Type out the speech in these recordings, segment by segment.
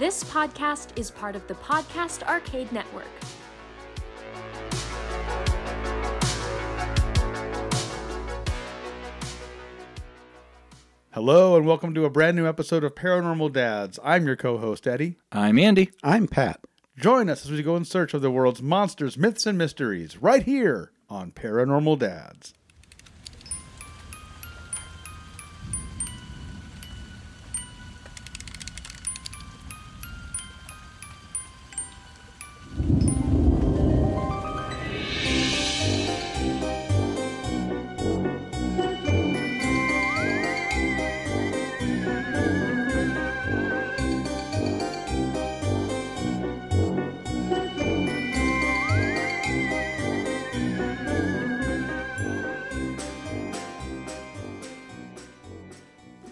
This podcast is part of the Podcast Arcade Network. Hello, and welcome to a brand new episode of Paranormal Dads. I'm your co host, Eddie. I'm Andy. I'm Pat. Join us as we go in search of the world's monsters, myths, and mysteries right here on Paranormal Dads.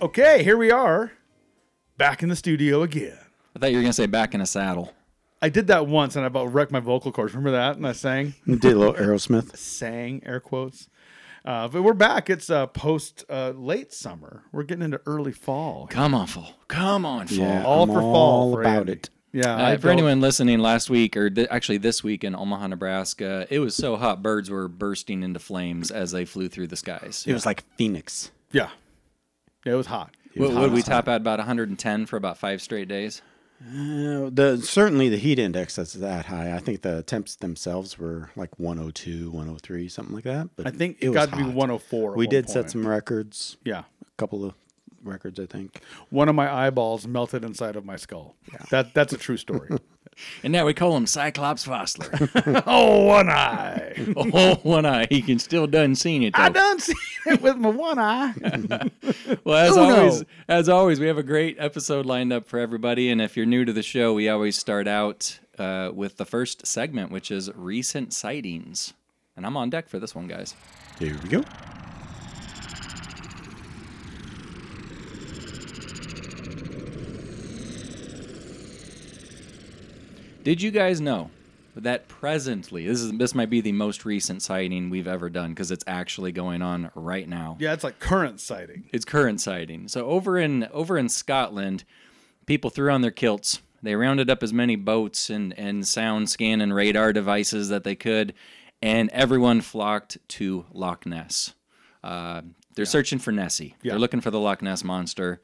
Okay, here we are, back in the studio again. I thought you were going to say back in a saddle. I did that once and I about wrecked my vocal cords. Remember that? And I sang, Did a little Aerosmith. sang, air quotes. Uh, but we're back. It's uh, post uh, late summer. We're getting into early fall. Come on, fall. Come on, fall. Yeah, All I'm for fall all for about Andy. it. Yeah. Uh, I for built- anyone listening last week, or th- actually this week in Omaha, Nebraska, it was so hot, birds were bursting into flames as they flew through the skies. It was like Phoenix. Yeah. Yeah, it was hot. Would, would we top out about 110 for about five straight days? Uh, the certainly the heat index that's that high. I think the temps themselves were like 102, 103, something like that. But I think it it was got to be 104. We one did set some records, Yeah. a couple of records, I think. One of my eyeballs melted inside of my skull. Yeah. That that's a true story. And now we call him Cyclops Fossler. oh, one eye. oh, one eye. He can still done seen it. I Though. done see it with my one eye. Well, as Uno. always, as always, we have a great episode lined up for everybody. And if you're new to the show, we always start out uh, with the first segment, which is recent sightings. And I'm on deck for this one, guys. Here we go. Did you guys know that presently this is this might be the most recent sighting we've ever done because it's actually going on right now. Yeah, it's like current sighting. It's current sighting. So over in over in Scotland, people threw on their kilts. They rounded up as many boats and, and sound scan and radar devices that they could, and everyone flocked to Loch Ness. Uh, they're searching for Nessie. Yeah. They're looking for the Loch Ness monster.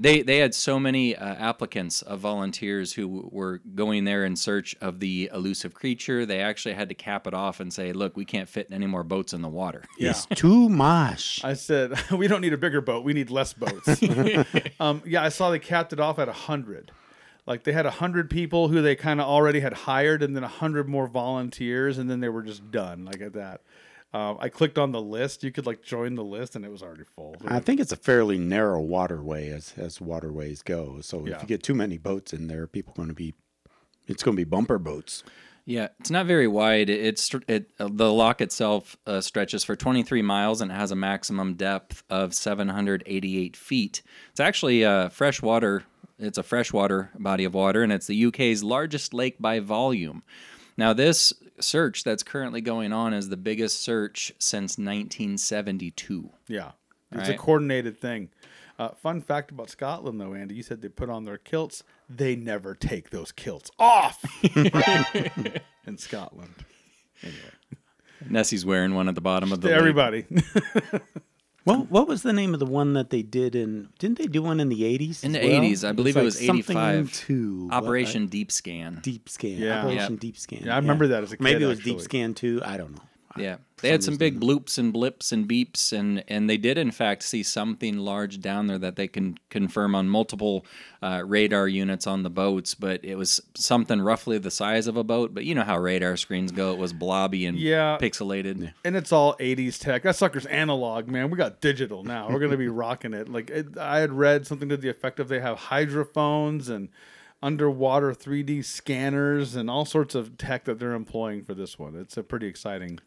They they had so many uh, applicants of volunteers who were going there in search of the elusive creature. They actually had to cap it off and say, "Look, we can't fit any more boats in the water." Yeah. It's too much. I said we don't need a bigger boat. We need less boats. um, yeah, I saw they capped it off at hundred. Like they had hundred people who they kind of already had hired, and then hundred more volunteers, and then they were just done. Like at that. Um, I clicked on the list. You could like join the list, and it was already full. I think it's a fairly narrow waterway as as waterways go. So Yeah. if you get too many boats in there, people are going to be. It's going to be bumper boats. Yeah, it's not very wide. It's it uh, the loch itself uh, stretches for 23 miles and it has a maximum depth of 788 feet. It's actually uh, freshwater. It's a freshwater body of water, and it's the UK's largest lake by volume. Now, this search that's currently going on is the biggest search since 1972. Yeah, it's Right. a coordinated thing. Uh, fun fact about Scotland, though, Andy, you said they put on their kilts. They never take those kilts off in Scotland. Nessie's wearing one at the bottom of the. Everybody, Well, what was the name of the one that they did in? Didn't they do one in the eighties? In the 80s, I believe it was 85. Two Operation Deep Scan. Deep Scan. Yeah. Operation Yeah. Deep Scan. Yeah, I remember that as a Maybe it was actually. Deep Scan Two. I don't know. Yeah, they had some big bloops and blips and beeps, and and they did in fact see something large down there that they can confirm on multiple uh, radar units on the boats. But it was something roughly the size of a boat. But you know how radar screens go; it was blobby and Yeah. pixelated. and it's all '80s tech. That sucker's analog, man. We got digital now. We're gonna be rocking it. Like it, I had read something to the effect of they have hydrophones and underwater 3D scanners and all sorts of tech that they're employing for this one. It's a pretty exciting.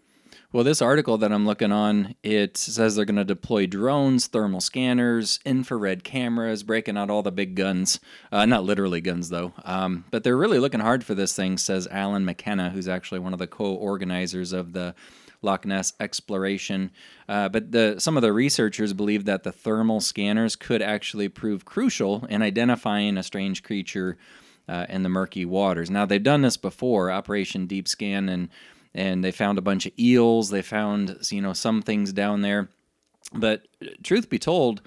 Well, this article that I'm looking on, it says they're going to deploy drones, thermal scanners, infrared cameras, breaking out all the big guns. Uh, not literally guns, though. Um, but they're really looking hard for this thing, says Alan McKenna, who's actually one of the co organizers of the Loch Ness exploration. Uh, but the some of the researchers believe that the thermal scanners could actually prove crucial in identifying a strange creature uh, in the murky waters. Now they've done this before, Operation Deep Scan, and and they found a bunch of eels. They found you know some things down there, but truth be told.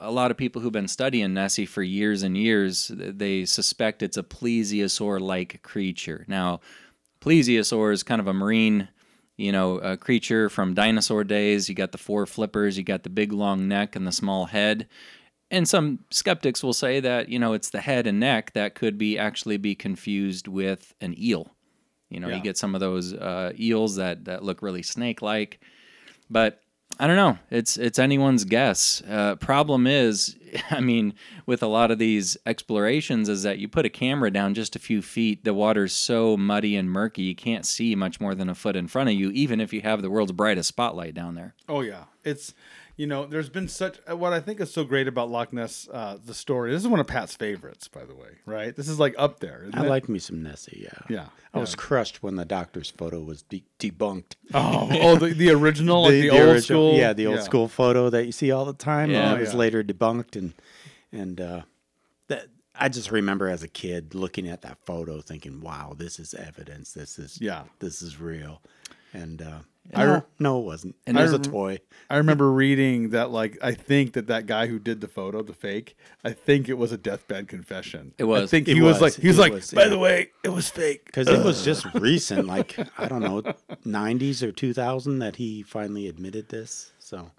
A lot of people who've been studying Nessie for years and years, they suspect it's a plesiosaur-like creature. Now, plesiosaur is kind of a marine, you know, a creature from dinosaur days. You got the four flippers, you got the big long neck and the small head. And some skeptics will say that, you know, it's the head and neck that could be actually be confused with an eel. You know, Yeah. you get some of those uh, eels that, that look really snake-like. But I don't know. It's it's anyone's guess. Uh, problem is, I mean, with a lot of these explorations, is that you put a camera down just a few feet, the water's so muddy and murky, you can't see much more than a foot in front of you, even if you have the world's brightest spotlight down there. Oh yeah, it's you know there's been such uh, what I think is so great about Loch Ness, uh, the story. This is one of Pat's favorites, by the way. Right? This is like up there. I it? like me some Nessie. Yeah. Yeah, I was crushed when the doctor's photo was de- debunked. Oh, oh, the, the original, like the, old original- school. Yeah, the old school photo that you see all the time. Yeah. Yeah, it was later debunked, and and uh, that I just remember as a kid looking at that photo, thinking, "Wow, this is evidence. This is Yeah. this is real." And uh, I no, re- no, it wasn't. And it was I a rem- toy. I remember reading that, like, I think that that guy who did the photo, the fake, I think it was a deathbed confession. It was. I think he was, was. like, he was It like, was, by yeah. the way, it was fake. Because it was just recent, like I don't know, '90s or 2000 that he finally admitted this. So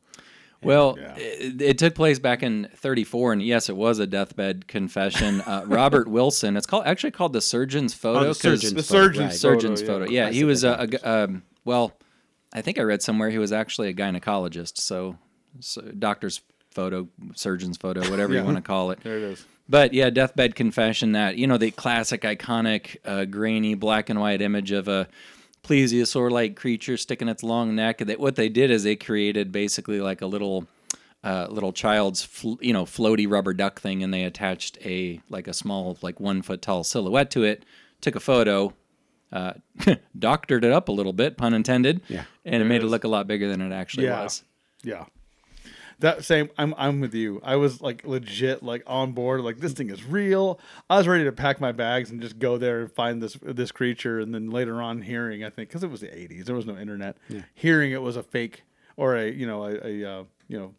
Well, Yeah. it, it took place back in 34, and yes, it was a deathbed confession. Uh, Robert Wilson, it's called actually called the surgeon's photo. Oh, the 'cause- surgeon's The photo, surgeon's right. surgeon's Photo, yeah. photo. Yeah, he said was a, a, a g- um, well, I think I read somewhere he was actually a gynecologist. So, so doctor's photo, surgeon's photo, whatever Yeah. you want to call it. There it is. But yeah, deathbed confession. That you know the classic, iconic, uh, grainy black and white image of a plesiosaur-like creature sticking its long neck. That what they did is they created basically like a little, uh, little child's fl- you know floaty rubber duck thing, and they attached a like a small like one foot tall silhouette to it. Took a photo, uh, doctored it up a little bit, pun intended. Yeah. and it made it look a lot bigger than it actually Yeah. was. Yeah. That same I'm I'm with you. I was like legit like on board like this thing is real. I was ready to pack my bags and just go there and find this this creature and then later on hearing I think cuz it was the 80s there was no internet. Hearing it was a fake or a you know a, a uh, you know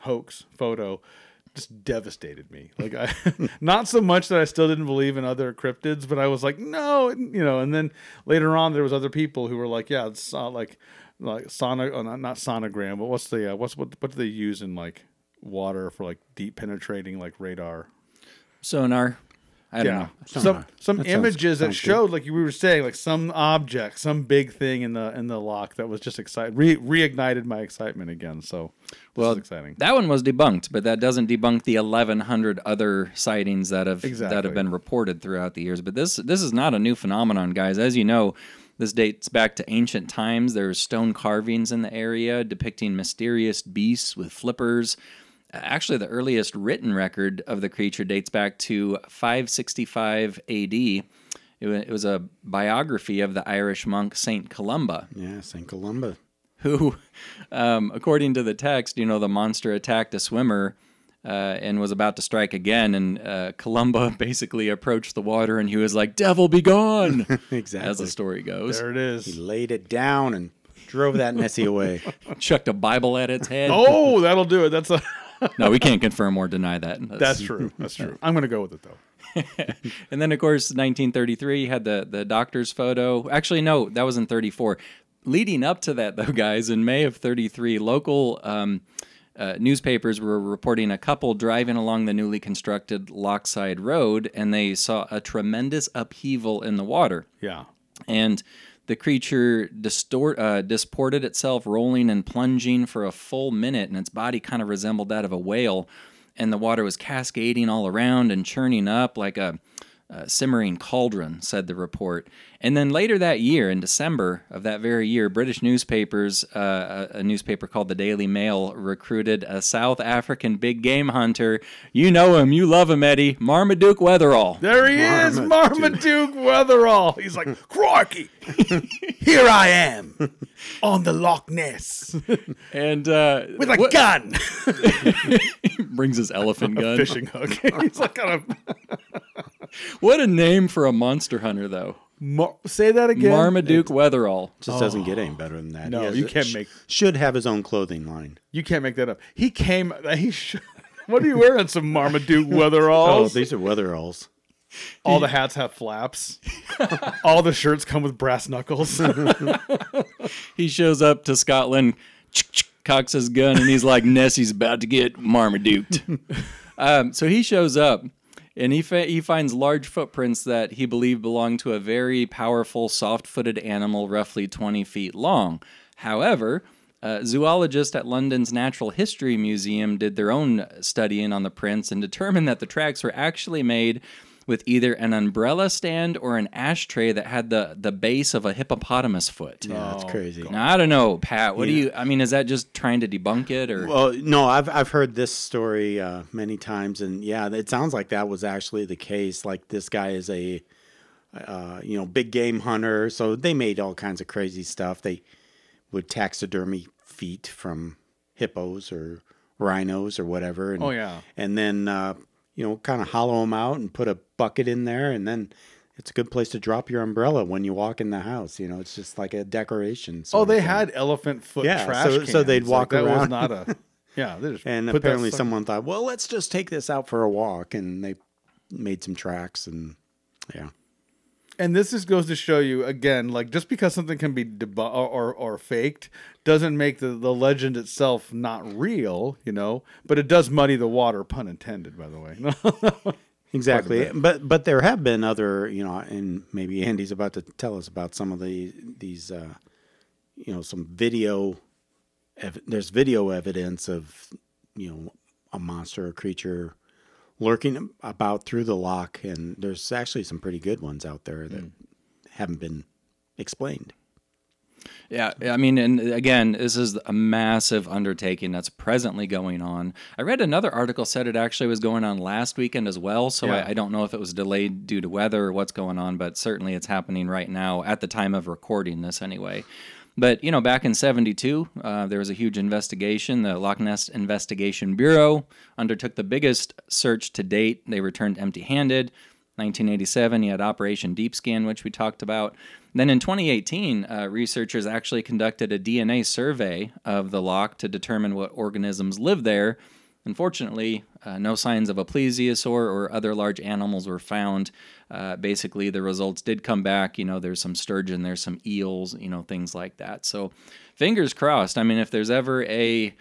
hoax photo just devastated me. Like I not so much that I still didn't believe in other cryptids, but I was like no, you know, and then later on there was other people who were like yeah, it's uh, like like sono oh, not, not sonogram, but what's the uh, what's what what do they use in like water for like deep penetrating like radar? Sonar. I don't know. some some That sounds- images that sounds good. showed like we were saying like some object, some big thing in the in the loch that was just excited re- reignited my excitement again. So this Well, is exciting. That one was debunked, but that doesn't debunk the 1,100 other sightings that have that have been reported throughout the years. But this this is not a new phenomenon, guys. As you know, this dates back to ancient times. There's stone carvings in the area depicting mysterious beasts with flippers. Actually, the earliest written record of the creature dates back to 565 AD. It was a biography of the Irish monk Saint Columba yeah, St. Columba. who, um, according to the text, you know, the monster attacked a swimmer uh, and was about to strike again. And uh, Columba basically approached the water and he was like, Devil be gone, Exactly. as the story goes. There it is. He laid it down and drove that Nessie away. Chucked a Bible at its head. Oh, that'll do it. That's a No, we can't confirm or deny that. that's true. That's true. I'm gonna go with it though. And then, of course, 1933 had the the doctor's photo. Actually, no, that was in 34. Leading up to that, though, guys, in May of 33, local um, uh, newspapers were reporting a couple driving along the newly constructed Lochside Road, and they saw a tremendous upheaval in the water Yeah. and the creature distort, uh, disported itself, rolling and plunging for a full minute, and its body kind of resembled that of a whale. And the water was cascading all around and churning up like a uh, simmering cauldron, said the report. And then later that year, in December of that very year, British newspapers, uh, a, a newspaper called the Daily Mail, recruited a South African big game hunter. You know him, you love him, Eddie, Marmaduke Wetherell. There he is, Marmaduke Wetherell. He's like, crikey, here I am on the Loch Ness And uh, with a what- gun, brings his elephant gun. fishing hook. He's like, kind of. What a name for a monster hunter, though. Mar- say that again. Marmaduke Wetherell. Just doesn't get any better than that. No, He has you can't sh- make- Should have his own clothing line. You can't make that up. He came. He. Sh- what are you wearing? Some Marmaduke Oh, Weatheralls. these are weatheralls. All the hats have flaps. All the shirts come with brass knuckles. He shows up to Scotland, cocks his gun, and he's like, Nessie's about to get Marmaduked. um, so he shows up. And he, fa- he finds large footprints that he believed belonged to a very powerful, soft footed animal, roughly 20 feet long. However, uh, zoologists at London's Natural History Museum did their own studying on the prints and determined that the tracks were actually made with either an umbrella stand or an ashtray that had the, the base of a hippopotamus foot. Yeah, that's crazy. Now, I don't know, Pat. What do you? I mean, is that just trying to debunk it, or Well, no, I've I've heard this story uh, many times, and yeah, it sounds like that was actually the case. Like this guy is a, uh, you know, big game hunter, so they made all kinds of crazy stuff. They would taxidermy feet from hippos or rhinos or whatever. And, Oh, yeah. and then uh, you know, kind of hollow them out and put a bucket in there, and then. It's a good place to drop your umbrella when you walk in the house. You know, it's just like a decoration. oh, they had elephant foot Yeah, trash so- cans. so they'd Like, around. that was not a. Yeah, they just And apparently, someone thought, well, let's just take this out for a walk, and they made some tracks, and yeah, And this just goes to show you again, like just because something can be debu- or, or faked doesn't make the, the legend itself not real, you know. But it does muddy the water, pun intended, by the way. exactly. But but there have been other, you know, and maybe Andy's about to tell us about some of the these, uh, you know, some video. Ev- there's video evidence of, you know, a monster or creature lurking about through the loch, and there's actually some pretty good ones out there that mm. haven't been explained. Yeah, I mean, and again, this is a massive undertaking that's presently going on. I read another article said it actually was going on last weekend as well. So Yeah. I, I don't know if it was delayed due to weather or what's going on, but certainly it's happening right now at the time of recording this anyway. But you know, back in '72, uh, there was a huge investigation. The Loch Ness Investigation Bureau undertook the biggest search to date. They returned empty-handed. 1987, you had Operation Deep Scan, which we talked about. Then in 2018, uh, researchers actually conducted a DNA survey of the loch to determine what organisms live there. Unfortunately, uh, no signs of a plesiosaur or other large animals were found. Uh, basically, the results did come back. You know, there's some sturgeon, there's some eels, you know, things like that. So, fingers crossed. I mean, if there's ever a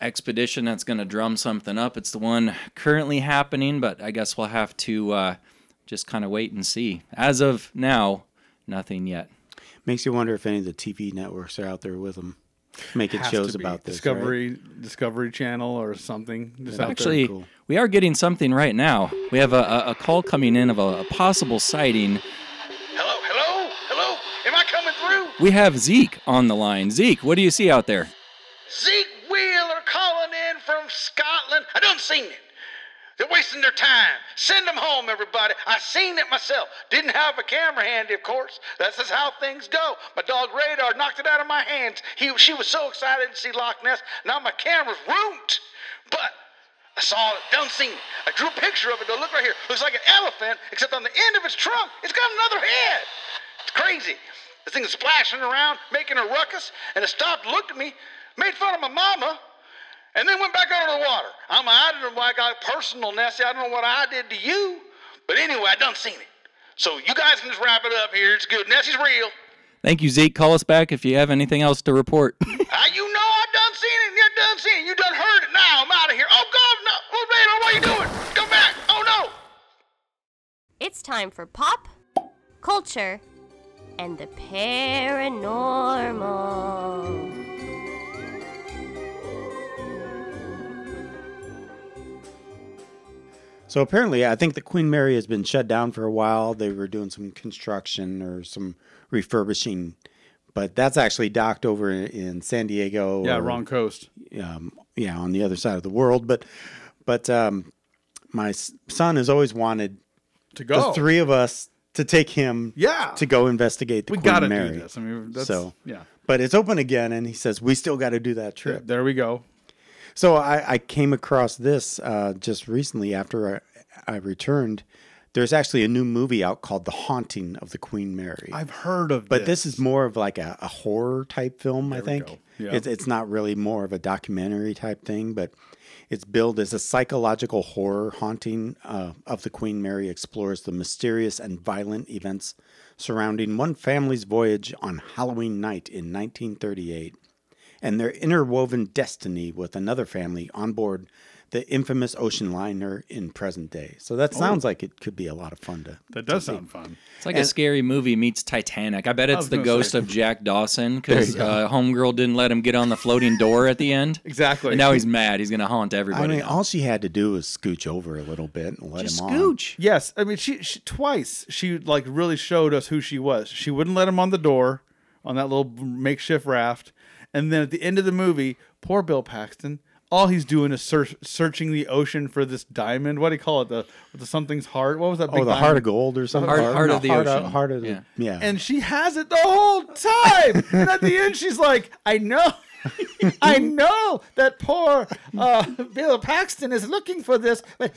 expedition that's going to drum something up, it's the one currently happening. But I guess we'll have to uh, just kind of wait and see. As of now, nothing yet. Makes you wonder if any of the TV networks are out there with them, making Has shows about this. right? Discovery Discovery Channel or something. Just out there. Actually, cool. we are getting something right now. We have a, a, a call coming in of a, a possible sighting. Hello, hello, hello. Am I coming through? We have Zeke on the line. Zeke, what do you see out there? Zeke Wheeler calling in from Scotland. I done seen it. They're wasting their time. Send them home, everybody. I seen it myself. Didn't have a camera handy, of course. That's just how things go. My dog Radar knocked it out of my hands. He, she was so excited to see Loch Ness. Now my camera's ruined. But I saw it, done seen it. I drew a picture of it. Though. Look right here. Looks like an elephant, except on the end of its trunk, it's got another head. It's crazy. The thing is splashing around, making a ruckus, and it stopped, looked at me, made fun of my mama, and then went back under the water. I'm, I don't know why I got personal, Nessie. I don't know what I did to you. But anyway, I done seen it. So you guys can just wrap it up here. It's good. Nessie's real. Thank you, Zeke. Call us back if you have anything else to report. Ah, you know I done seen it. You done seen it. You done heard it. Now I'm out of here. Oh, God, no. Oh, Radar, what are you doing? Come back. Oh, no. It's time for pop, culture, and the paranormal. So apparently, I think the Queen Mary has been shut down for a while. They were doing some construction or some refurbishing, but that's actually docked over in San Diego. Yeah, or, wrong coast. Um, yeah, on the other side of the world. But, but um, my son has always wanted To go. the three of us to take him. Yeah. To go investigate the we Queen got to Mary. do this. I mean, that's, So- yeah. But it's open again, and he says we still got to do that trip. There we go. So I, I came across this uh, just recently after I, I returned. There's actually a new movie out called The Haunting of the Queen Mary. I've heard of but this is more of like a, a horror type film, I think. Yeah. It's, it's not really more of a documentary type thing, but it's billed as a psychological horror haunting uh, of the Queen Mary explores the mysterious and violent events surrounding one family's voyage on Halloween night in 1938 and their interwoven destiny with another family on board the infamous ocean liner in present day. So that sounds like it could be a lot of fun to. That does sound fun. It's like a scary movie meets Titanic. I bet it's was the ghost say. of Jack Dawson because uh, Homegirl didn't let him get on the floating door at the end. Exactly. And now he's mad. He's going to haunt everybody. I mean, now. all she had to do was scooch over a little bit and let Just him on. scooch. Yes, I mean she, she twice she like really showed us who she was. She wouldn't let him on the door on that little makeshift raft, and then at the end of the movie, poor Bill Paxton, all he's doing is search, searching the ocean for this diamond. What do you call it? The the something's heart. What was that? Big Oh, the diamond? heart of gold or something. Heart- heart of the heart ocean. heart of the, Yeah. yeah. And she has it the whole time. and at the end, she's like, "I know." I know that poor uh, Bill Paxton is looking for this, but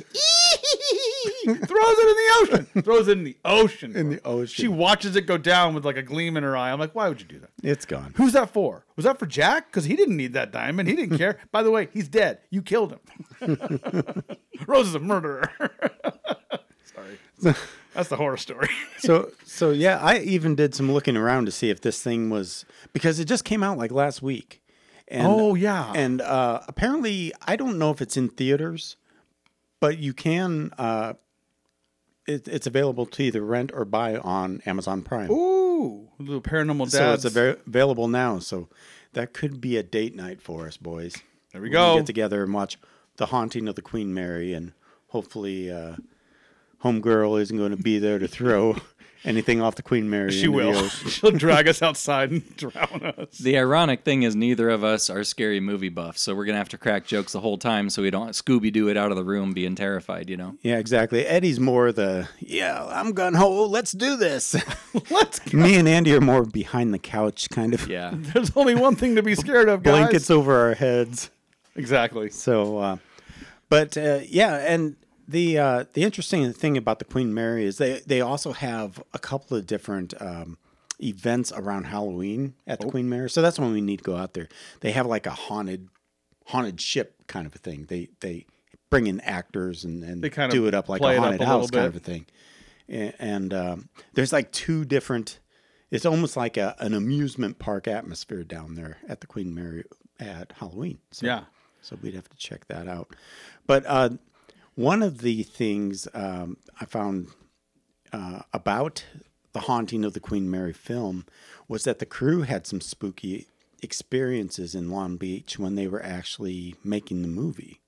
throws it in the ocean. Throws it in the ocean. In the ocean. She watches it go down with like a gleam in her eye. I'm like, why would you do that? it's gone. Who's that for? Was that for Jack? Because he didn't need that diamond. He didn't care. By the way, he's dead. You killed him. Rose is a murderer. Sorry. That's the horror story. So, so yeah, I even did some looking around to see if this thing was because it just came out like last week. And, Oh, yeah. and uh, apparently I don't know if it's in theaters, but you can. Uh, it, it's available to either rent or buy on Amazon Prime. Ooh, little paranormal dads. so it's ava- available now. So that could be a date night for us, boys. There we go. Get together and watch The Haunting of the Queen Mary, and hopefully, uh, Homegirl isn't going to be there to throw anything off the Queen Mary. She will. She'll drag us outside and drown us. The ironic thing is, neither of us are scary movie buffs, so we're gonna have to crack jokes the whole time, so we don't Scooby Doo it out of the room being terrified. You know, Yeah, exactly. Eddie's more the yeah, I'm gun ho. Let's do this. Let's go. Me and Andy are more behind the couch, kind of. yeah. There's only one thing to be scared of, guys. Blankets over our heads. Exactly. So, uh, but uh, yeah, and the uh, the interesting thing about the Queen Mary is they they also have a couple of different um, events around Halloween at Oh. the Queen Mary. So that's when we need to go out there. They have like a haunted haunted ship kind of a thing. They they bring in actors and, and They kind of do it up like a haunted a house kind of a thing. A- And um, there's like two different. It's almost like a, an amusement park atmosphere down there at the Queen Mary at Halloween. So, Yeah. so we'd have to check that out. But uh, one of the things um, I found uh, about the haunting of the Queen Mary film was that the crew had some spooky experiences in Long Beach when they were actually making the movie.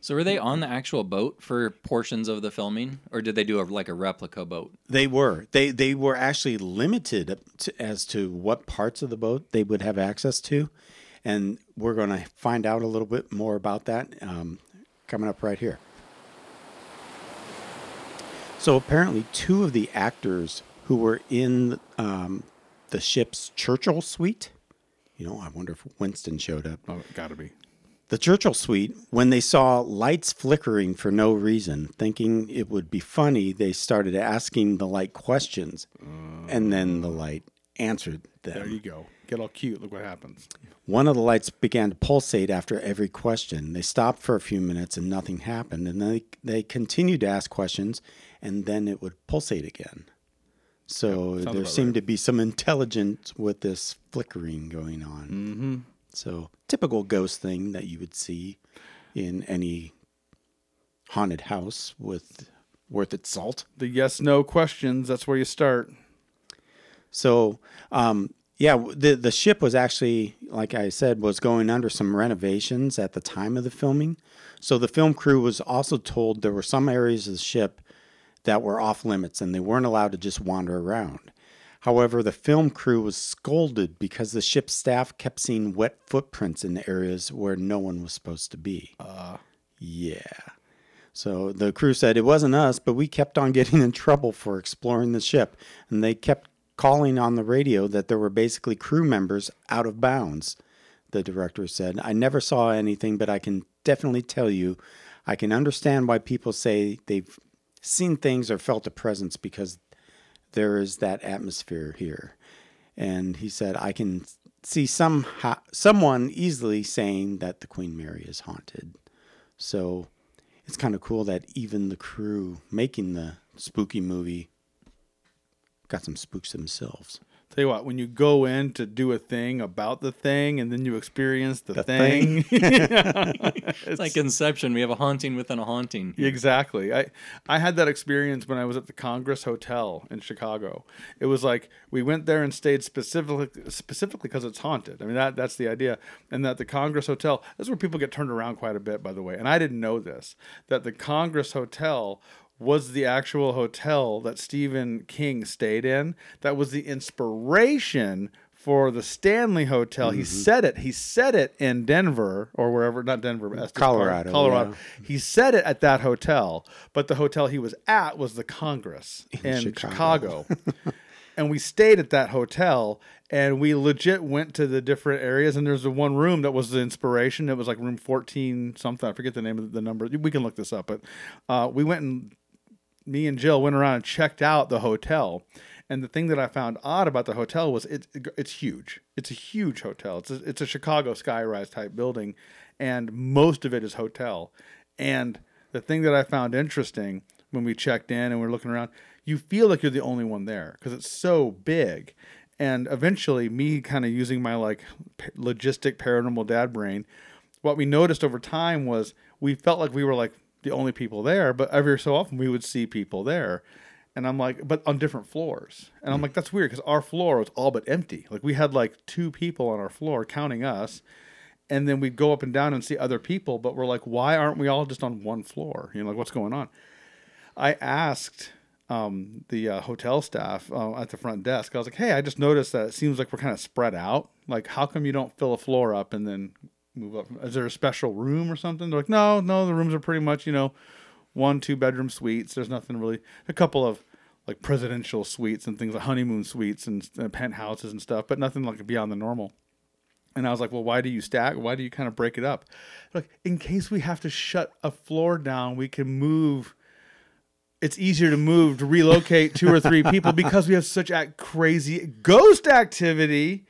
So were they on the actual boat for portions of the filming, or did they do a, like a replica boat? They were they they were actually limited to, as to what parts of the boat they would have access to, and we're going to find out a little bit more about that um, coming up right here. So apparently, two of the actors who were in um, the ship's Churchill suite. You know, I wonder if Winston showed up. Oh, gotta be. The Churchill suite, when they saw lights flickering for no reason, thinking it would be funny, they started asking the light questions. and then the light answered them. There you go. Get all cute. Look what happens. One of the lights began to pulsate after every question. They stopped for a few minutes and nothing happened. And they, they continued to ask questions and then it would pulsate again. So there seemed right. to be some intelligence with this flickering going on. Mm-hmm. So typical ghost thing that you would see in any haunted house with worth its salt. The yes no questions. That's where you start. So, um, Yeah, the the ship was actually, like I said, was going under some renovations at the time of the filming. So the film crew was also told there were some areas of the ship that were off limits and they weren't allowed to just wander around. However, the film crew was scolded because the ship's staff kept seeing wet footprints in areas where no one was supposed to be. Uh, yeah. So the crew said it wasn't us, but we kept on getting in trouble for exploring the ship, and they kept calling on the radio that there were basically crew members out of bounds. The director said, I never saw anything, but I can definitely tell you, I can understand why people say they've seen things or felt a presence because there is that atmosphere here. And he said, I can see some someone easily saying that the Queen Mary is haunted. So it's kind of cool that even the crew making the spooky movie got some spooks themselves. Tell you what, when you go in to do a thing about the thing and then you experience the, the thing, thing. it's, it's like Inception. We have a haunting within a haunting. Here. Exactly. I I had that experience when I was at the Congress Hotel in Chicago. It was like we went there and stayed specifically specifically because it's haunted. I mean that that's the idea. And that the Congress Hotel, that's where people get turned around quite a bit, by the way. And I didn't know this that the Congress Hotel was the actual hotel that Stephen King stayed in. That was the inspiration for the Stanley Hotel. Mm-hmm. He said it. He said it in Denver or wherever, not Denver, but Colorado. Colorado. Yeah. He said it at that hotel, but the hotel he was at was the Congress in, in Chicago. Chicago. and we stayed at that hotel and we legit went to the different areas and there's the one room that was the inspiration it was like room 14 something i forget the name of the number we can look this up but uh, we went and me and Jill went around and checked out the hotel. And the thing that I found odd about the hotel was it, it's huge. It's a huge hotel. It's a, it's a Chicago skyrise type building, and most of it is hotel. And the thing that I found interesting when we checked in and we're looking around, you feel like you're the only one there because it's so big. And eventually, me kind of using my like logistic paranormal dad brain, what we noticed over time was we felt like we were like the only people there, but every so often we would see people there. And I'm like, but on different floors. And I'm like, that's weird because our floor was all but empty. Like we had like two people on our floor counting us. And then we'd go up and down and see other people, but we're like, why aren't we all just on one floor? You know, like what's going on? I asked um, the uh, hotel staff uh, at the front desk, I was like, hey, I just noticed that it seems like we're kind of spread out. Like, how come you don't fill a floor up and then move up? Is there a special room or something? They're like, no, no, the rooms are pretty much, you know, one, two bedroom suites. There's nothing really, a couple of like presidential suites and things like honeymoon suites and, and penthouses and stuff, but nothing like beyond the normal. And I was like, well, why do you stack? Why do you kind of break it up? Like, in case we have to shut a floor down, we can move. It's easier to move to relocate two or three people because we have such a crazy ghost activity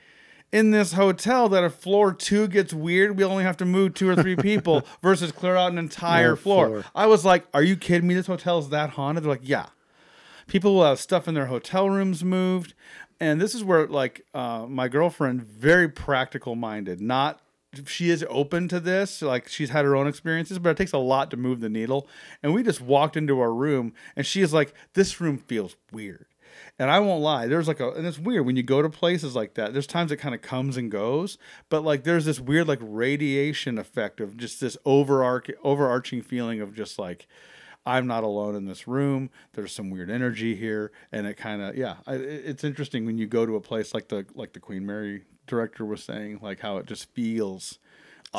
in this hotel that if floor two gets weird, we only have to move two or three people versus clear out an entire floor. floor. I was like, are you kidding me? This hotel is that haunted? They're like, yeah. People will have stuff in their hotel rooms moved. And this is where, like, uh, my girlfriend, very practical minded, not she is open to this. Like she's had her own experiences, but it takes a lot to move the needle. And we just walked into our room, and she is like, "This room feels weird." And I won't lie, there's like a, and it's weird when you go to places like that. There's times it kind of comes and goes, but like there's this weird like radiation effect of just this overarch overarching feeling of just like I'm not alone in this room. There's some weird energy here, and it kind of yeah, I, it's interesting when you go to a place like the like the Queen Mary director was saying, like how it just feels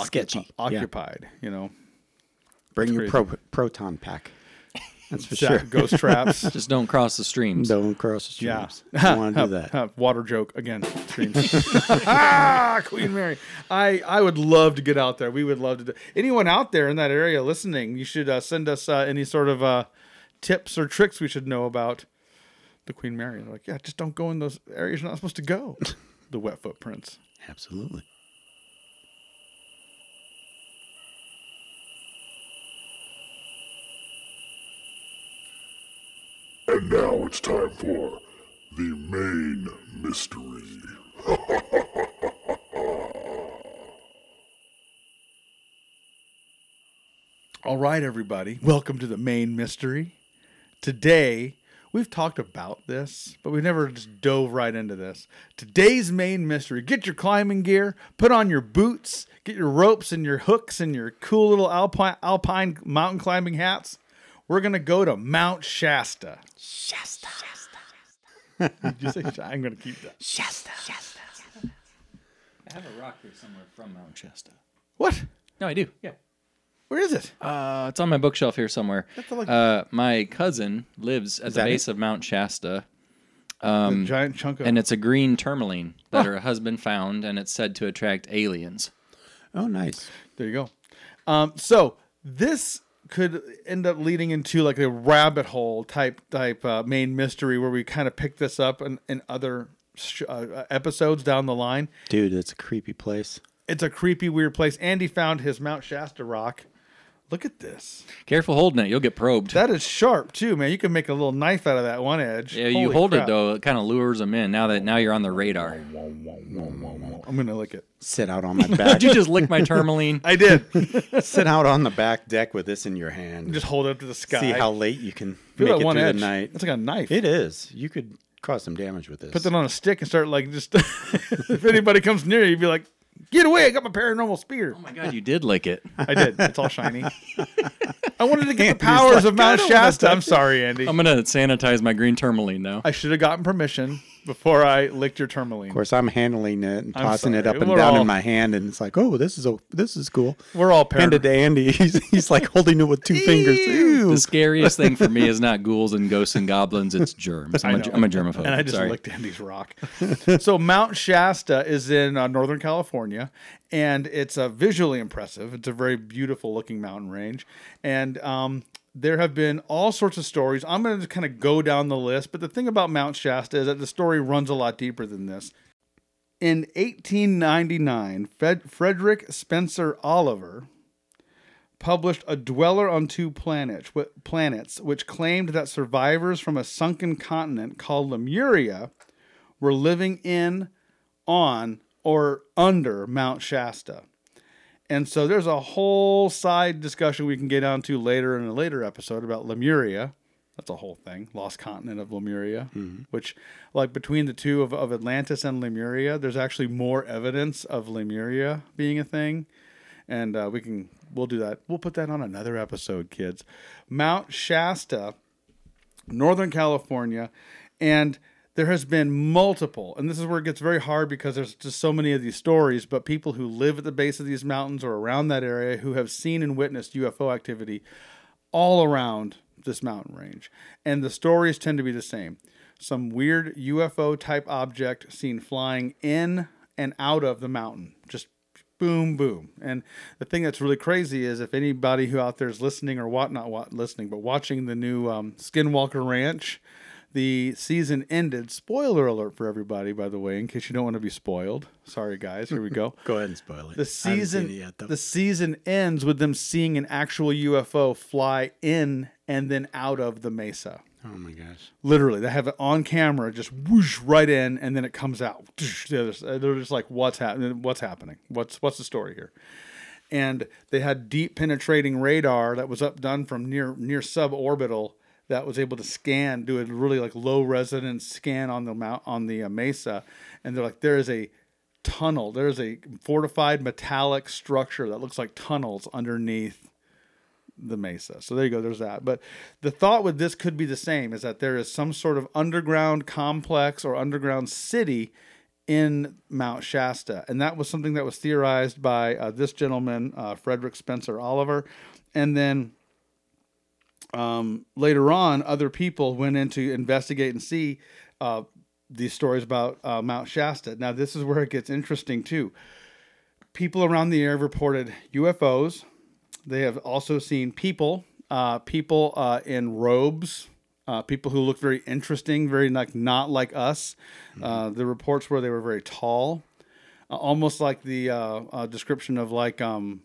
sketchy, occupied. Yeah. You know, bring your pro- proton pack. That's for sure. Ghost traps. Just don't cross the streams. Don't cross the streams. Yeah. Don't want to do that. Water joke again. Streams. ah, Queen Mary. I I would love to get out there. We would love to do. Anyone out there in that area listening, you should uh, send us uh, any sort of uh, tips or tricks we should know about the Queen Mary. They're like, yeah, just don't go in those areas you're not supposed to go. the wet footprints. Absolutely. And now it's time for the main mystery. All right, everybody, welcome to the main mystery. Today, We've talked about this, but we never just dove right into this. Today's main mystery get your climbing gear, put on your boots, get your ropes and your hooks and your cool little alpine, alpine mountain climbing hats. We're going to go to Mount Shasta. Shasta. Did you say Shasta? I'm going to keep that. Shasta. Shasta. I have a rock here somewhere from Mount Shasta. What? No, I do. Yeah. Where is it? Uh, it's on my bookshelf here somewhere. Uh, my cousin lives at the that base of Mount Shasta, a giant chunk of and it's a green tourmaline that her husband found, and it's said to attract aliens. Oh, nice. There you go. Um, so this could end up leading into like a rabbit hole type type uh, main mystery where we kind of pick this up in, in other sh- uh, episodes down the line. Dude, it's a creepy place. It's a creepy, weird place. Andy found his Mount Shasta rock. Look at this. Careful holding it; you'll get probed. That is sharp too, man. You can make a little knife out of that one edge. yeah, you Holy hold crap. it though; it kind of lures them in. Now that now you're on the radar. I'm gonna lick it. Sit out on my back. Did you just lick my tourmaline? I did. Sit out on the back deck with this in your hand. Just hold it up to the sky. see how late you can Feel make that it one through edge. the night. It's like a knife. It is. You could cause some damage with this. Put that on a stick and start like just. if anybody comes near you, you'd be like, "Get away! I got my paranormal spear." Oh my god, you did lick it. I did. It's all shiny. I wanted to get the powers of Mount Shasta. I'm sorry, Andy. I'm gonna sanitize my green tourmaline now. I should have gotten permission before I licked your tourmaline. Of course, I'm handling it and I'm tossing it sorry. up and We're down all- in my hand, and it's like, oh, this is a, this is cool. We're all Hand it paranoid. to Andy. He's, he's like holding it with two fingers. Ew. The scariest thing for me is not ghouls and ghosts and goblins; it's germs. I'm, a, know. I'm a germaphobe. And I just Sorry. licked Andy's rock. so Mount Shasta is in uh, Northern California, and it's uh, visually impressive. It's a very beautiful looking mountain range, and um, there have been all sorts of stories. I'm going to kind of go down the list, but the thing about Mount Shasta is that the story runs a lot deeper than this. In 1899, Fred- Frederick Spencer Oliver published A Dweller on Two Planets, planets, which claimed that survivors from a sunken continent called Lemuria were living in, on, or under Mount Shasta. And so there's a whole side discussion we can get onto later in a later episode about Lemuria. That's a whole thing, lost continent of Lemuria, which, like between the two of, of Atlantis and Lemuria, there's actually more evidence of Lemuria being a thing and uh, we can we'll do that. We'll put that on another episode, kids. Mount Shasta, Northern California, and there has been multiple, and this is where it gets very hard because there's just so many of these stories. But people who live at the base of these mountains or around that area who have seen and witnessed UFO activity all around this mountain range, and the stories tend to be the same. Some weird UFO type object seen flying in and out of the mountain, just boom, boom. And the thing that's really crazy is if anybody who out there is listening or what not listening, but watching the new um, Skinwalker Ranch, the season ended. Spoiler alert for everybody, by the way, in case you don't want to be spoiled. Sorry, guys. Here we go. Go ahead and spoil it. The I haven't seen season, it yet, the season ends with them seeing an actual UFO fly in and then out of the mesa. oh my gosh. Literally, they have it on camera, just whoosh right in, and then it comes out. They're just, they're just like, "What's happening? What's happening? What's what's the story here?" And they had deep penetrating radar that was up done from near near suborbital that was able to scan, do a really like low resonance scan on the mount on the uh, mesa, and they're like, "There is a tunnel. There's a fortified metallic structure that looks like tunnels underneath." the mesa. So there you go, there's that. But the thought with this could be the same is that there is some sort of underground complex or underground city in Mount Shasta. And that was something that was theorized by uh, this gentleman, uh, Frederick Spencer Oliver. And then um, later on, other people went in to investigate and see uh, these stories about uh, Mount Shasta. Now, this is where it gets interesting too. People around the area reported UFOs, they have also seen people, uh, people uh, in robes, uh, people who look very interesting, very like not like us. Uh, the reports were they were very tall, uh, almost like the uh, uh, description of like um,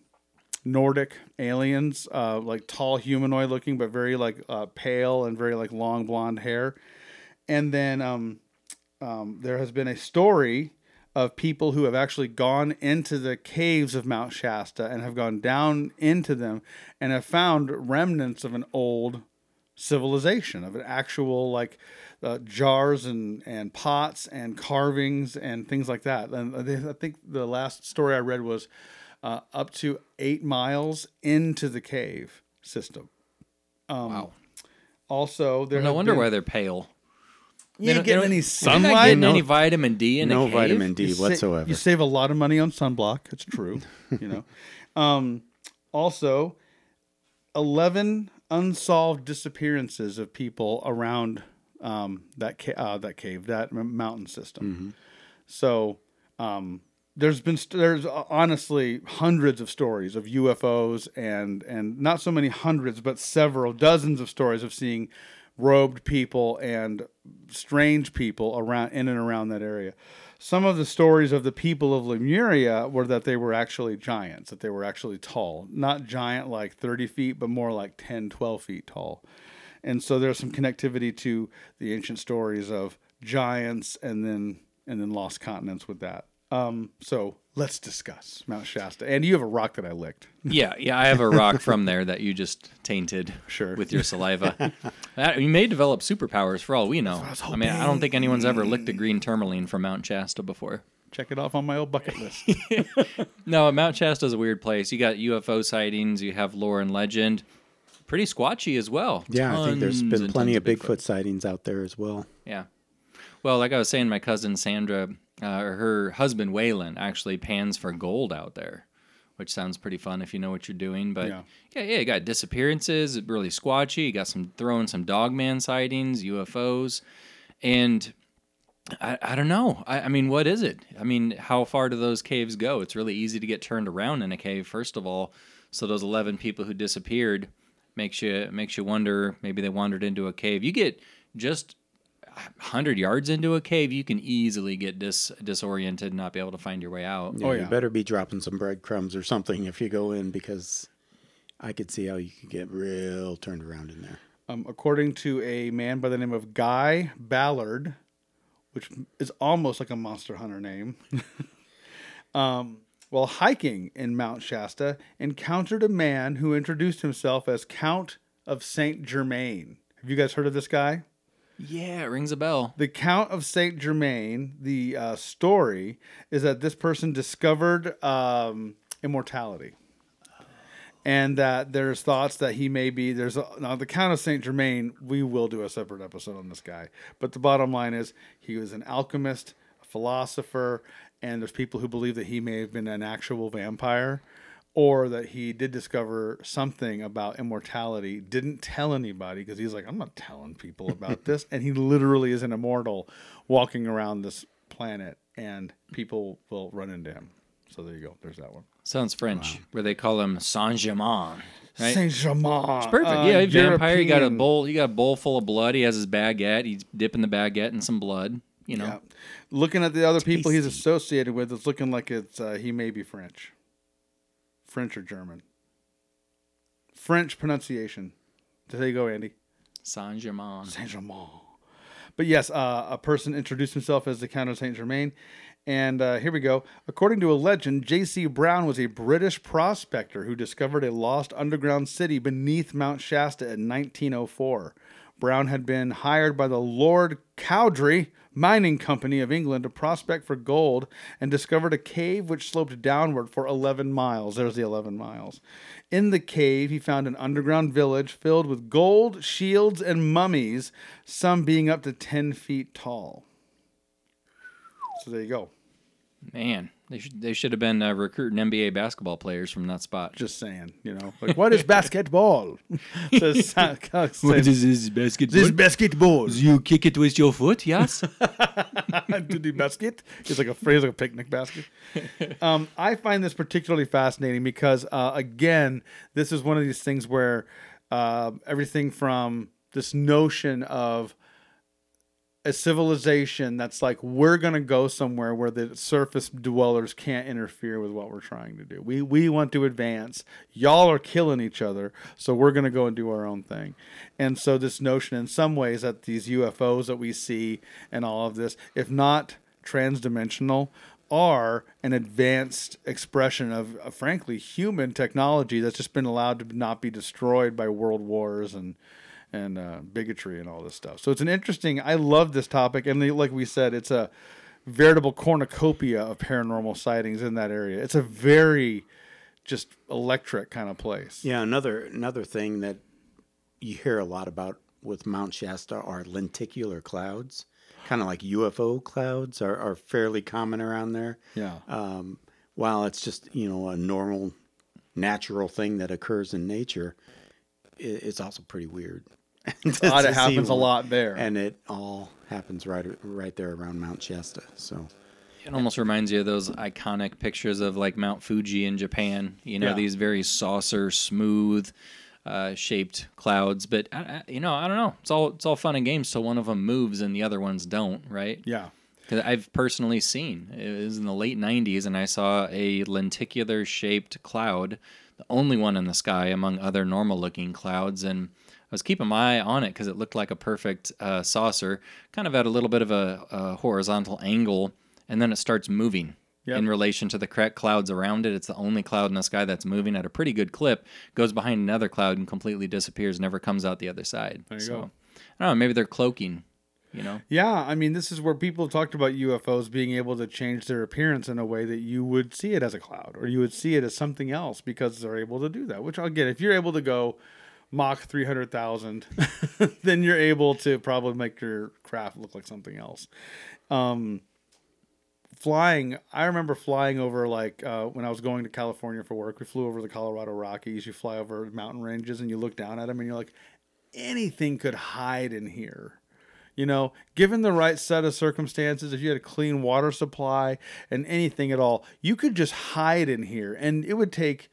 Nordic aliens, uh, like tall humanoid looking, but very like uh, pale and very like long blonde hair. And then um, um, there has been a story of people who have actually gone into the caves of Mount Shasta and have gone down into them and have found remnants of an old civilization of an actual like uh, jars and and pots and carvings and things like that. And they, I think the last story I read was uh, up to eight miles into the cave system. Um, Wow. Also, there No wonder been- why they're pale. you ain't don't- getting any You're sunlight. getting No- any vitamin D in no a cave? vitamin D You sa- whatsoever. you save a lot of money on sunblock. It's true. you know. Um, also, eleven unsolved disappearances of people around um, that ca- uh, that cave, that m- mountain system. So. Um, there's been there's uh, honestly hundreds of stories of UFOs and and not so many hundreds but several dozens of stories of seeing robed people and strange people around in and around that area. Some of the stories of the people of Lemuria were that they were actually giants, that they were actually tall, not giant like 30 feet, but more like 10, 12 feet tall. And so there's some connectivity to the ancient stories of giants and then and then lost continents with that. Um, so let's discuss Mount Shasta. And you have a rock that I licked. Yeah, yeah. I have a rock from there that you just tainted Sure. with your saliva. that, you may develop superpowers for all we know. was I mean, I don't think anyone's ever licked a green tourmaline from Mount Shasta before. Check it off on my old bucket list. No, Mount Shasta's a weird place. You got UFO sightings, you have lore and legend. Pretty squatchy as well. yeah, I think there's Tons been plenty tons of Bigfoot sightings out there as well. Yeah. Well, like I was saying, my cousin Sandra, uh, her husband Waylon, actually pans for gold out there, which sounds pretty fun if you know what you're doing. But Yeah. yeah, yeah, you got disappearances, really squatchy. You got some throwing some dogman sightings, UFOs, and I, I don't know. I, I mean, what is it? I mean, how far do those caves go? It's really easy to get turned around in a cave, first of all. So those eleven people who disappeared makes you makes you wonder. Maybe they wandered into a cave. You get just hundred yards into a cave, you can easily get dis disoriented and not be able to find your way out. Yeah, Oh, you better be dropping some breadcrumbs or something if you go in because I could see how you could get real turned around in there. um, according to a man by the name of Guy Ballard, which is almost like a Monster Hunter name, um, while hiking in Mount Shasta, encountered a man who introduced himself as Count of Saint Germain. Have you guys heard of this guy? Yeah, it rings a bell. The Count of Saint Germain. The uh, story is that this person discovered um, immortality, and that there's thoughts that he may be. There's a, now the Count of Saint Germain. We will do a separate episode on this guy, but the bottom line is he was an alchemist, a philosopher, and there's people who believe that he may have been an actual vampire. Or that he did discover something about immortality, didn't tell anybody because he's like, I'm not telling people about this. And he literally is an immortal walking around this planet, and people will run into him. So there you go. There's that one. Sounds French, where they call him Saint Germain. Right? Saint Germain. It's perfect. uh, yeah, vampire. You got a bowl. You got a bowl full of blood. He has his baguette. He's dipping the baguette in some blood. You know. Yeah. Looking at the other people he's associated with, it's looking like it's uh, he may be French. French or German. French pronunciation. There you go, Andy. Saint Germain. Saint Germain. But yes, uh, a person introduced himself as the Count of Saint Germain. And uh, here we go. According to a legend, J.C. Brown was a British prospector who discovered a lost underground city beneath Mount Shasta in 1904. Brown had been hired by the Lord Cowdray Mining Company of England to prospect for gold and discovered a cave which sloped downward for 11 miles. There's the 11 miles. In the cave, he found an underground village filled with gold, shields, and mummies, some being up to 10 feet tall. So there you go. Man, they should they should have been uh, recruiting NBA basketball players from that spot. Just saying, you know, like what is basketball? Says- says- this basketball? this basketball You kick it with your foot, yes? to the basket. It's like a phrase, like a picnic basket. Um, I find this particularly fascinating because, uh, again, this is one of these things where uh, everything from this notion of a civilization that's like we're gonna go somewhere where the surface dwellers can't interfere with what we're trying to do. We we want to advance. Y'all are killing each other, so we're gonna go and do our own thing. And so this notion, in some ways, that these UFOs that we see and all of this, if not transdimensional, are an advanced expression of, uh, frankly, human technology that's just been allowed to not be destroyed by world wars and and uh, bigotry and all this stuff. So it's an interesting. I love this topic, and like we said, it's a veritable cornucopia of paranormal sightings in that area. It's a very just electric kind of place. Yeah, another another thing that you hear a lot about with Mount Shasta are lenticular clouds, kind of like UFO clouds are, are fairly common around there. Yeah. Um, while it's just you know a normal, natural thing that occurs in nature, it, it's also pretty weird. To it happens a lot there. and it all happens right right there around Mount Shasta. So It almost reminds you of those iconic pictures of like Mount Fuji in Japan. You know, Yeah. these very saucer, smooth uh, shaped clouds. But I, I, you know, I don't know. It's all it's all fun and games. So one of them moves and the other ones don't, right? yeah. 'Cause I've personally seen it was in the late '90s, and I saw a lenticular shaped cloud, the only one in the sky among other normal looking clouds, and I was keeping my eye on it because it looked like a perfect uh, saucer, kind of at a little bit of a, a horizontal angle, and then it starts moving. Yep. In relation to the correct clouds around it, it's the only cloud in the sky that's moving at a pretty good clip. Goes behind another cloud and completely disappears, never comes out the other side. There you so, go. I don't know. Maybe they're cloaking. You know. Yeah, I mean, this is where people talked about UFOs being able to change their appearance in a way that you would see it as a cloud or you would see it as something else because they're able to do that. Which, again, if you're able to go Mach 300,000, then you're able to probably make your craft look like something else. Um, flying, I remember flying over, like, uh, when I was going to California for work, we flew over the Colorado Rockies. You fly over mountain ranges and you look down at them and you're like, anything could hide in here. You know, given the right set of circumstances, if you had a clean water supply and anything at all, you could just hide in here and it would take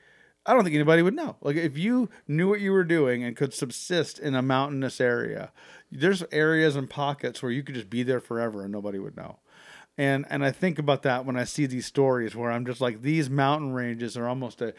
I don't think anybody would know. Like if you knew what you were doing and could subsist in a mountainous area, there's areas and pockets where you could just be there forever and nobody would know. And and I think about that when I see these stories where I'm just like these mountain ranges are almost a,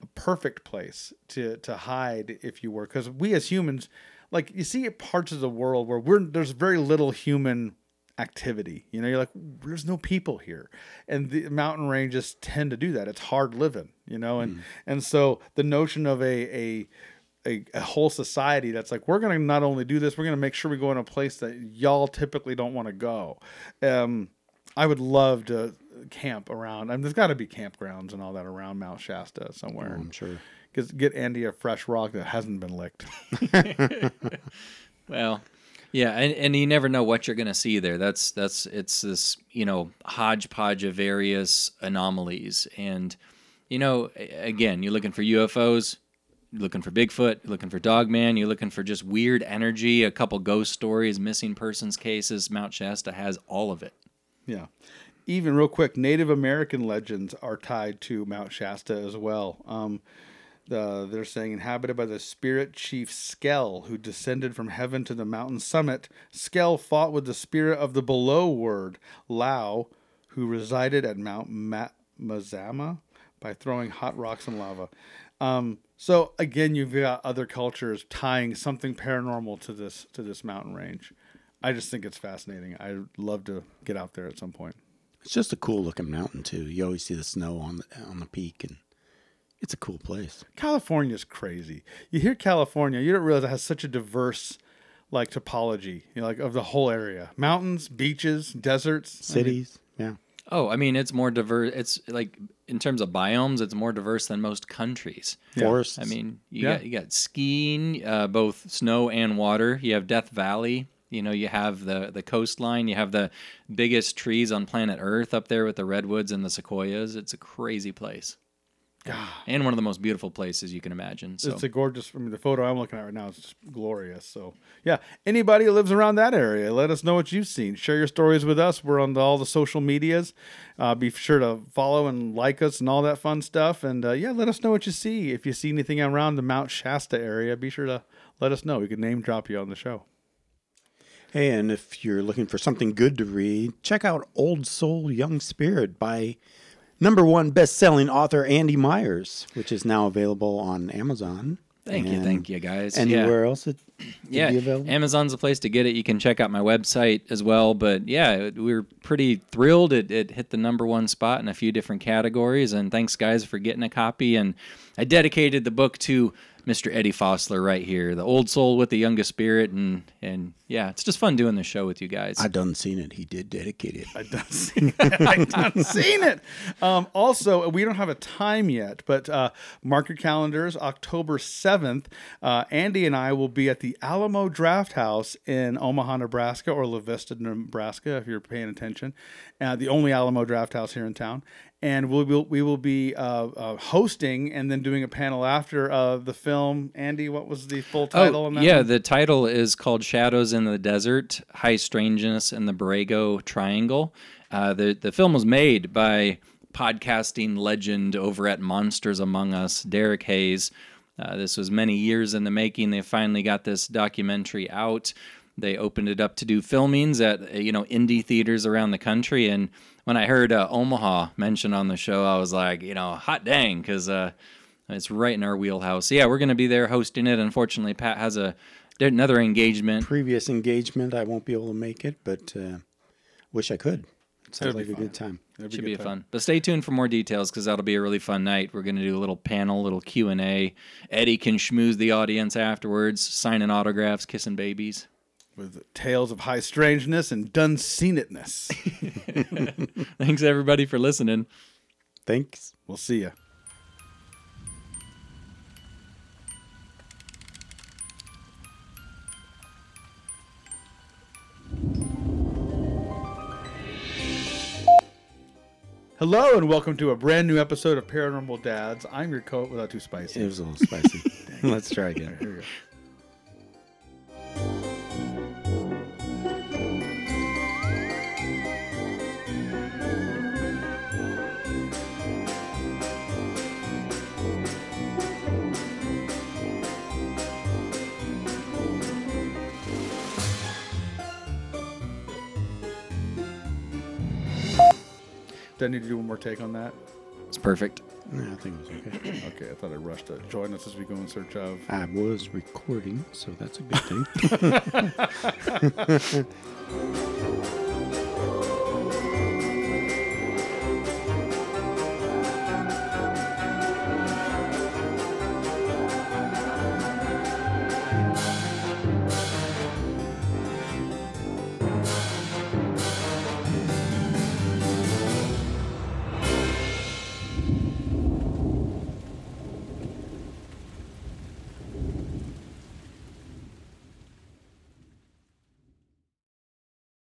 a perfect place to to hide if you were because we as humans like you see parts of the world where we're there's very little human activity. You know you're like there's no people here. And the mountain ranges tend to do that. It's hard living you know and and so the notion of a a a, a whole society that's like we're going to not only do this we're going to make sure we go in a place that y'all typically don't want to go. Um i would love to camp around I mean, there's got to be campgrounds and all that around mount shasta somewhere. I'm sure. Get, get Andy a fresh rock that hasn't been licked. Well, yeah, and, and you never know what you're going to see there. That's that's it's this you know hodgepodge of various anomalies, and you know again, you're looking for UFOs, you're looking for Bigfoot, you're looking for Dogman, you're looking for just weird energy, a couple ghost stories, missing persons cases. Mount Shasta has all of it. Yeah. Even real quick, Native American legends are tied to Mount Shasta as well. Um, the, they're saying inhabited by the spirit chief Skell, who descended from heaven to the mountain summit. Skell fought with the spirit of the below word, Llao, who resided at Mount Ma- Mazama by throwing hot rocks and lava. Um, so again, you've got other cultures tying something paranormal to this to this mountain range. I just think it's fascinating. I'd love to get out there at some point. It's just a cool looking mountain too. You always see the snow on the on the peak, and it's a cool place. California's crazy. You hear California, you don't realize it has such a diverse like topology, you know, like of the whole area. Mountains, beaches, deserts, I mean, Cities, yeah. Oh, I mean, it's more diverse. It's like in terms of biomes, it's more diverse than most countries. Forests. I mean, you Yeah. got you got skiing, uh, both snow and water. You have Death Valley. You know, you have the the coastline. You have the biggest trees on planet Earth up there with the redwoods and the sequoias. It's a crazy place, and one of the most beautiful places you can imagine. So It's a gorgeous. I mean, the photo I'm looking at right now is just glorious. So, yeah, anybody who lives around that area, let us know what you've seen. Share your stories with us. We're on the, all the social medias. Uh, be sure to follow and like us and all that fun stuff. And uh, yeah, let us know what you see. If you see anything around the Mount Shasta area, be sure to let us know. We can name drop you on the show. Hey, and if you're looking for something good to read, check out Old Soul Young Spirit by number one best-selling author Andy Myers, which is now available on Amazon. thank you, thank you, guys. Anywhere yeah. else it yeah? Amazon's a place to get it. You can check out my website as well. But yeah, we were pretty thrilled. It, it hit the number one spot in a few different categories. And thanks, guys, for getting a copy. And I dedicated the book to Mr. Eddie Fossler right here, the old soul with the youngest spirit. And and yeah, it's just fun doing the show with you guys. I done seen it. He did dedicate it. I done seen it. I done seen it. Um, also, we don't have a time yet, but uh, mark your calendars. October seventh, uh, Andy and I will be at the Alamo Drafthouse in Omaha, Nebraska, or La Vista, Nebraska, if you're paying attention. Uh, the only Alamo Drafthouse here in town. And we will we will be uh, uh, hosting and then doing a panel after of the film. Andy, what was the full title? on that Oh, yeah, one? the title is called Shadows in the Desert: High Strangeness in the Borrego Triangle. Uh, the the film was made by podcasting legend over at Monsters Among Us, Derek Hayes. Uh, this was many years in the making. They finally got this documentary out. They opened it up to do filmings at uh, you know indie theaters around the country. And when I heard uh, Omaha mentioned on the show, I was like, you know, hot dang, because uh, it's right in our wheelhouse. Yeah, we're going to be there hosting it. Unfortunately, Pat has a another engagement. Previous engagement, I won't be able to make it, but uh, wish I could. It sounds It'll be like a good time. It'd Should good be time. fun. But stay tuned for more details because that'll be a really fun night. We're going to do a little panel, little Q and A. Eddie can schmooze the audience afterwards, signing autographs, kissing babies. With tales of high strangeness and done seen itness. Thanks everybody for listening. Thanks. we'll see you. Hello and welcome to a brand new episode of Paranormal Dads. I'm your co without too spicy. It was a little spicy. Let's try again. Here we go. Do I need to do one more take on that? It's perfect. No, I think it was okay. Okay, I thought I rushed to join us as we go in search of. I was recording, so that's a good thing.